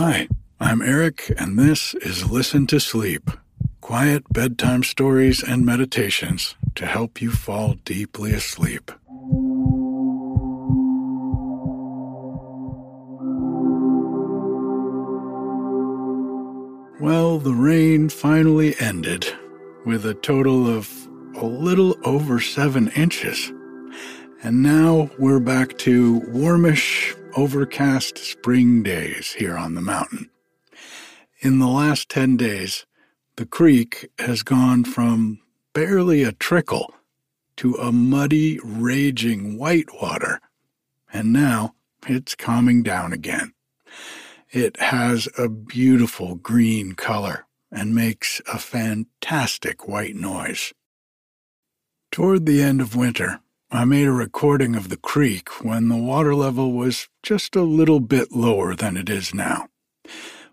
Hi, I'm Eric, and this is Listen to Sleep quiet bedtime stories and meditations to help you fall deeply asleep. Well, the rain finally ended with a total of a little over seven inches. And now we're back to warmish, overcast spring days here on the mountain. In the last 10 days, the creek has gone from barely a trickle to a muddy, raging whitewater, and now it's calming down again. It has a beautiful green color and makes a fantastic white noise. Toward the end of winter, I made a recording of the creek when the water level was just a little bit lower than it is now.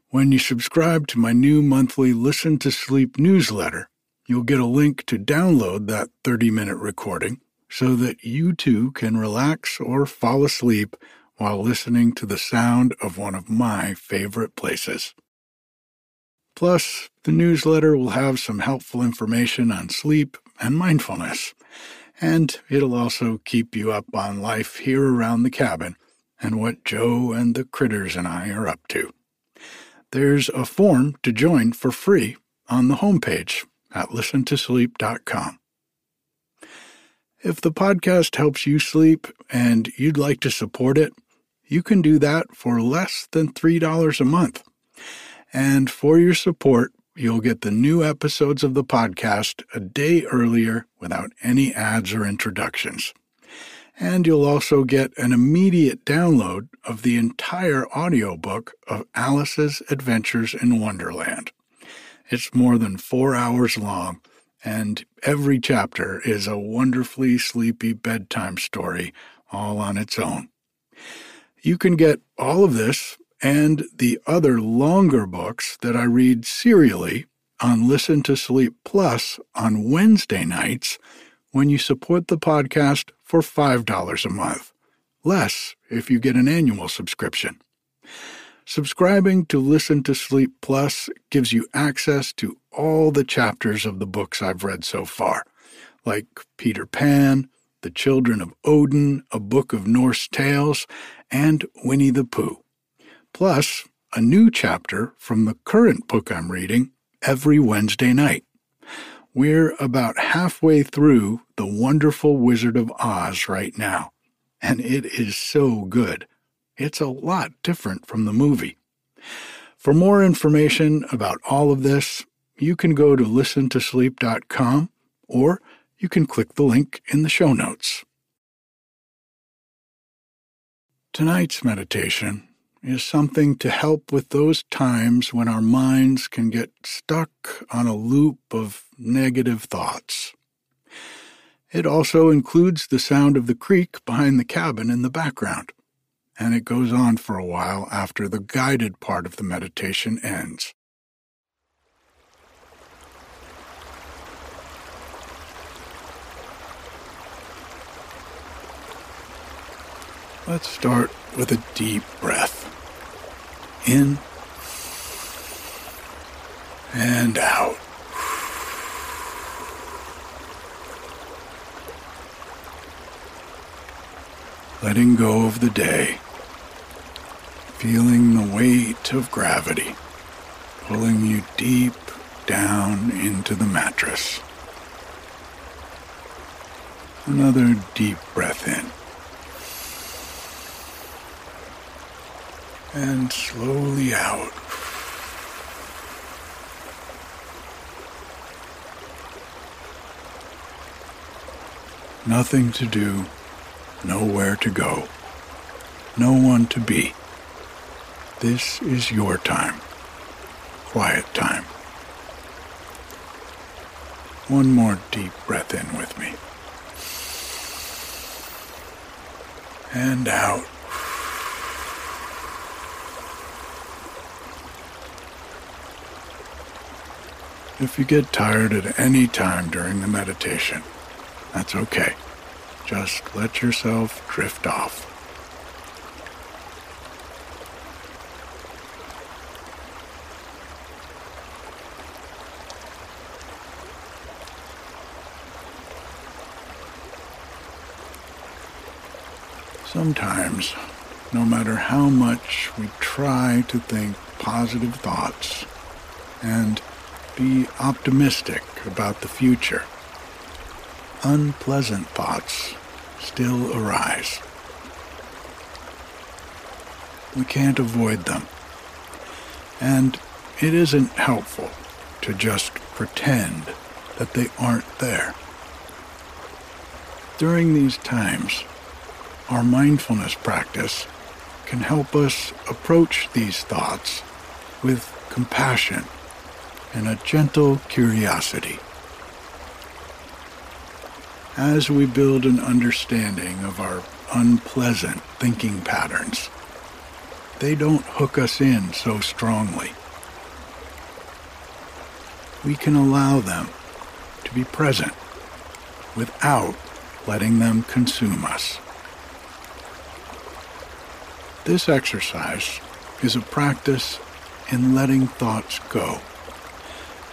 When you subscribe to my new monthly Listen to Sleep newsletter, you'll get a link to download that 30 minute recording so that you too can relax or fall asleep while listening to the sound of one of my favorite places. Plus, the newsletter will have some helpful information on sleep and mindfulness, and it'll also keep you up on life here around the cabin and what Joe and the critters and I are up to. There's a form to join for free on the homepage at listentosleep.com. If the podcast helps you sleep and you'd like to support it, you can do that for less than $3 a month. And for your support, you'll get the new episodes of the podcast a day earlier without any ads or introductions. And you'll also get an immediate download of the entire audiobook of Alice's Adventures in Wonderland. It's more than four hours long, and every chapter is a wonderfully sleepy bedtime story all on its own. You can get all of this and the other longer books that I read serially on Listen to Sleep Plus on Wednesday nights when you support the podcast for $5 a month, less if you get an annual subscription. Subscribing to Listen to Sleep Plus gives you access to all the chapters of the books I've read so far, like Peter Pan, The Children of Odin, A Book of Norse Tales, and Winnie the Pooh. Plus, a new chapter from the current book I'm reading every Wednesday night. We're about halfway through The Wonderful Wizard of Oz right now, and it is so good. It's a lot different from the movie. For more information about all of this, you can go to listentosleep.com or you can click the link in the show notes. Tonight's meditation is something to help with those times when our minds can get stuck on a loop of negative thoughts. It also includes the sound of the creek behind the cabin in the background, and it goes on for a while after the guided part of the meditation ends. Let's start with a deep breath. In and out. Letting go of the day. Feeling the weight of gravity pulling you deep down into the mattress. Another deep breath in. And slowly out. Nothing to do, nowhere to go, no one to be. This is your time, quiet time. One more deep breath in with me. And out. If you get tired at any time during the meditation, that's okay. Just let yourself drift off. Sometimes, no matter how much we try to think positive thoughts and be optimistic about the future, unpleasant thoughts still arise. We can't avoid them. And it isn't helpful to just pretend that they aren't there. During these times, our mindfulness practice can help us approach these thoughts with compassion and a gentle curiosity. As we build an understanding of our unpleasant thinking patterns, they don't hook us in so strongly. We can allow them to be present without letting them consume us. This exercise is a practice in letting thoughts go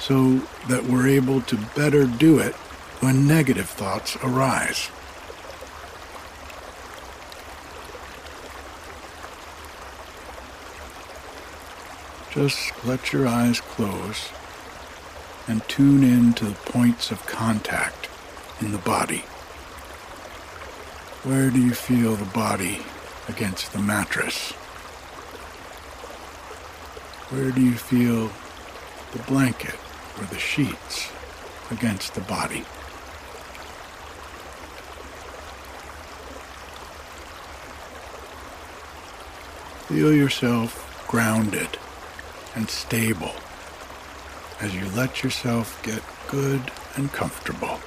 so that we're able to better do it when negative thoughts arise. Just let your eyes close and tune in to the points of contact in the body. Where do you feel the body against the mattress? Where do you feel the blanket or the sheets against the body? Feel yourself grounded and stable as you let yourself get good and comfortable.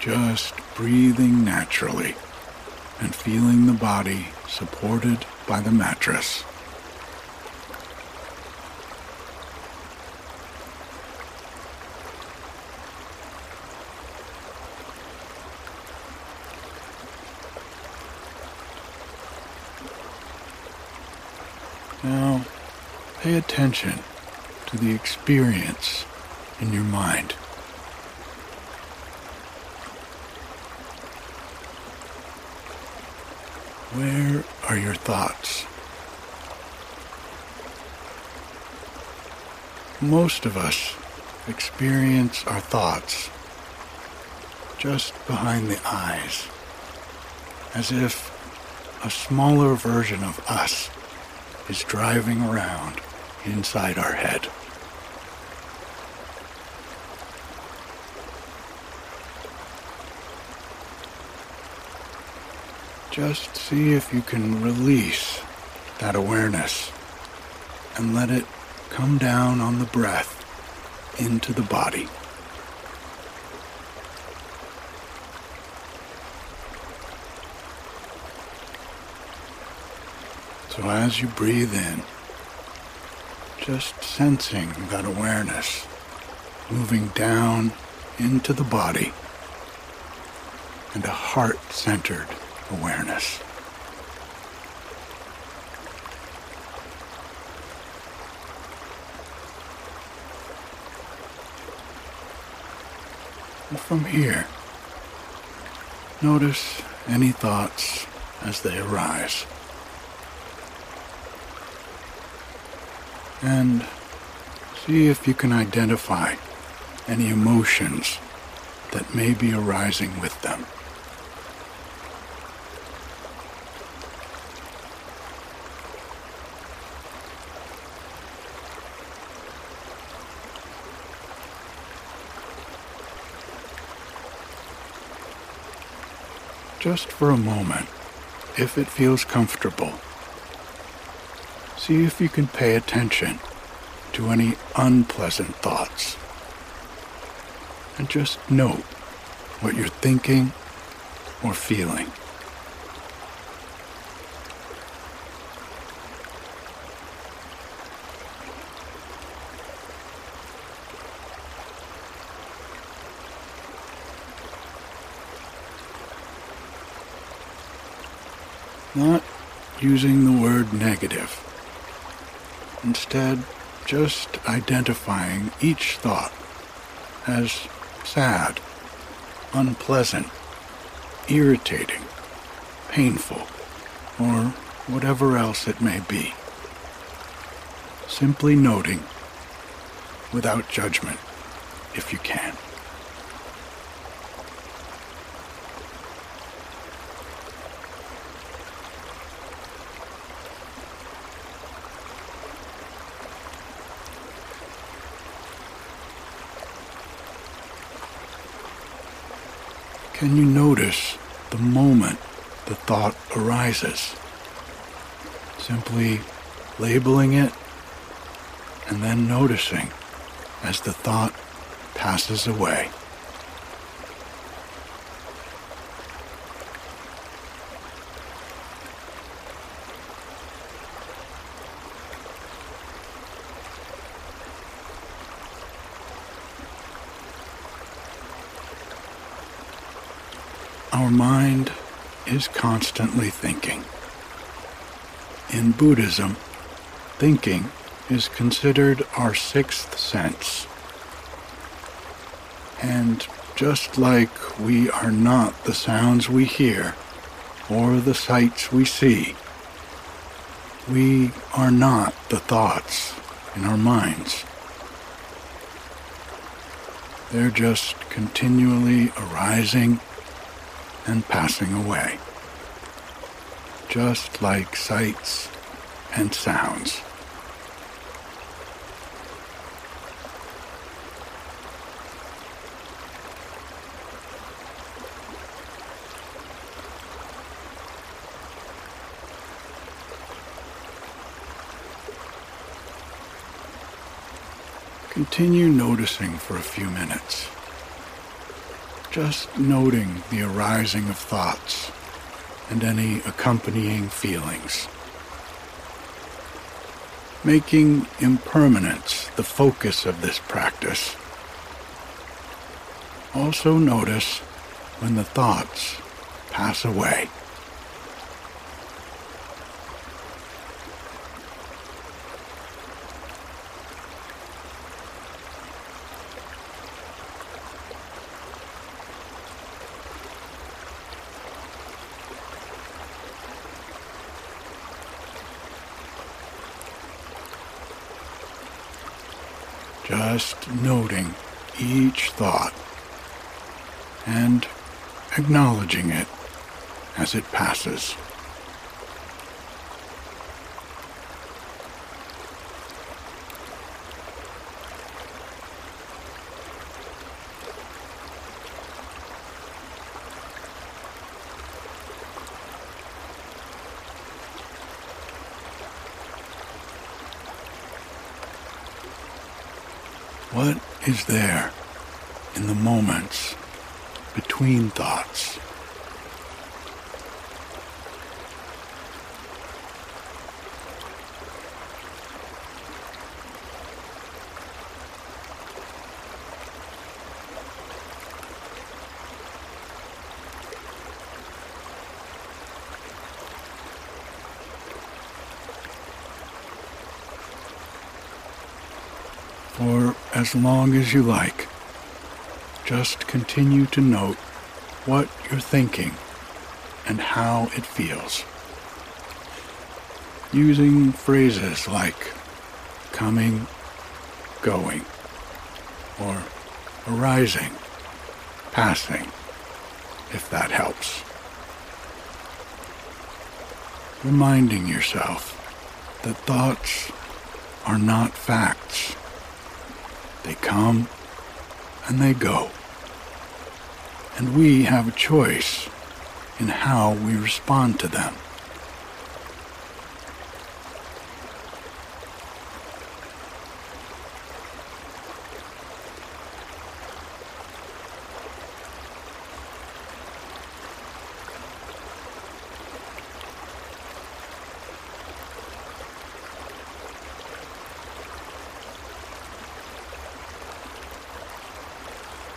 Just breathing naturally and feeling the body supported by the mattress. Now, pay attention to the experience in your mind. Where are your thoughts? Most of us experience our thoughts just behind the eyes, as if a smaller version of us is driving around inside our head. Just see if you can release that awareness and let it come down on the breath into the body. So as you breathe in, just sensing that awareness moving down into the body and a heart centered awareness. And from here, notice any thoughts as they arise. And see if you can identify any emotions that may be arising with them. Just for a moment, if it feels comfortable. See if you can pay attention to any unpleasant thoughts. And just note what you're thinking or feeling. Not using the word negative. Instead, just identifying each thought as sad, unpleasant, irritating, painful, or whatever else it may be. Simply noting without judgment if you can. Can you notice the moment the thought arises? Simply labeling it and then noticing as the thought passes away. Our mind is constantly thinking. In Buddhism, thinking is considered our sixth sense. And just like we are not the sounds we hear or the sights we see, we are not the thoughts in our minds. They're just continually arising and passing away, just like sights and sounds. Continue noticing for a few minutes just noting the arising of thoughts and any accompanying feelings. Making impermanence the focus of this practice. Also notice when the thoughts pass away. Just noting each thought and acknowledging it as it passes. What is there in the moments between thoughts? for as long as you like. Just continue to note what you're thinking and how it feels. Using phrases like coming, going, or arising, passing, if that helps. Reminding yourself that thoughts are not facts. They come and they go. And we have a choice in how we respond to them.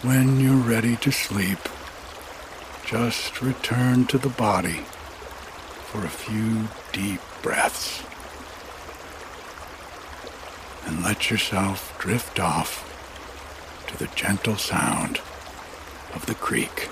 When you're ready to sleep, just return to the body for a few deep breaths and let yourself drift off to the gentle sound of the creek.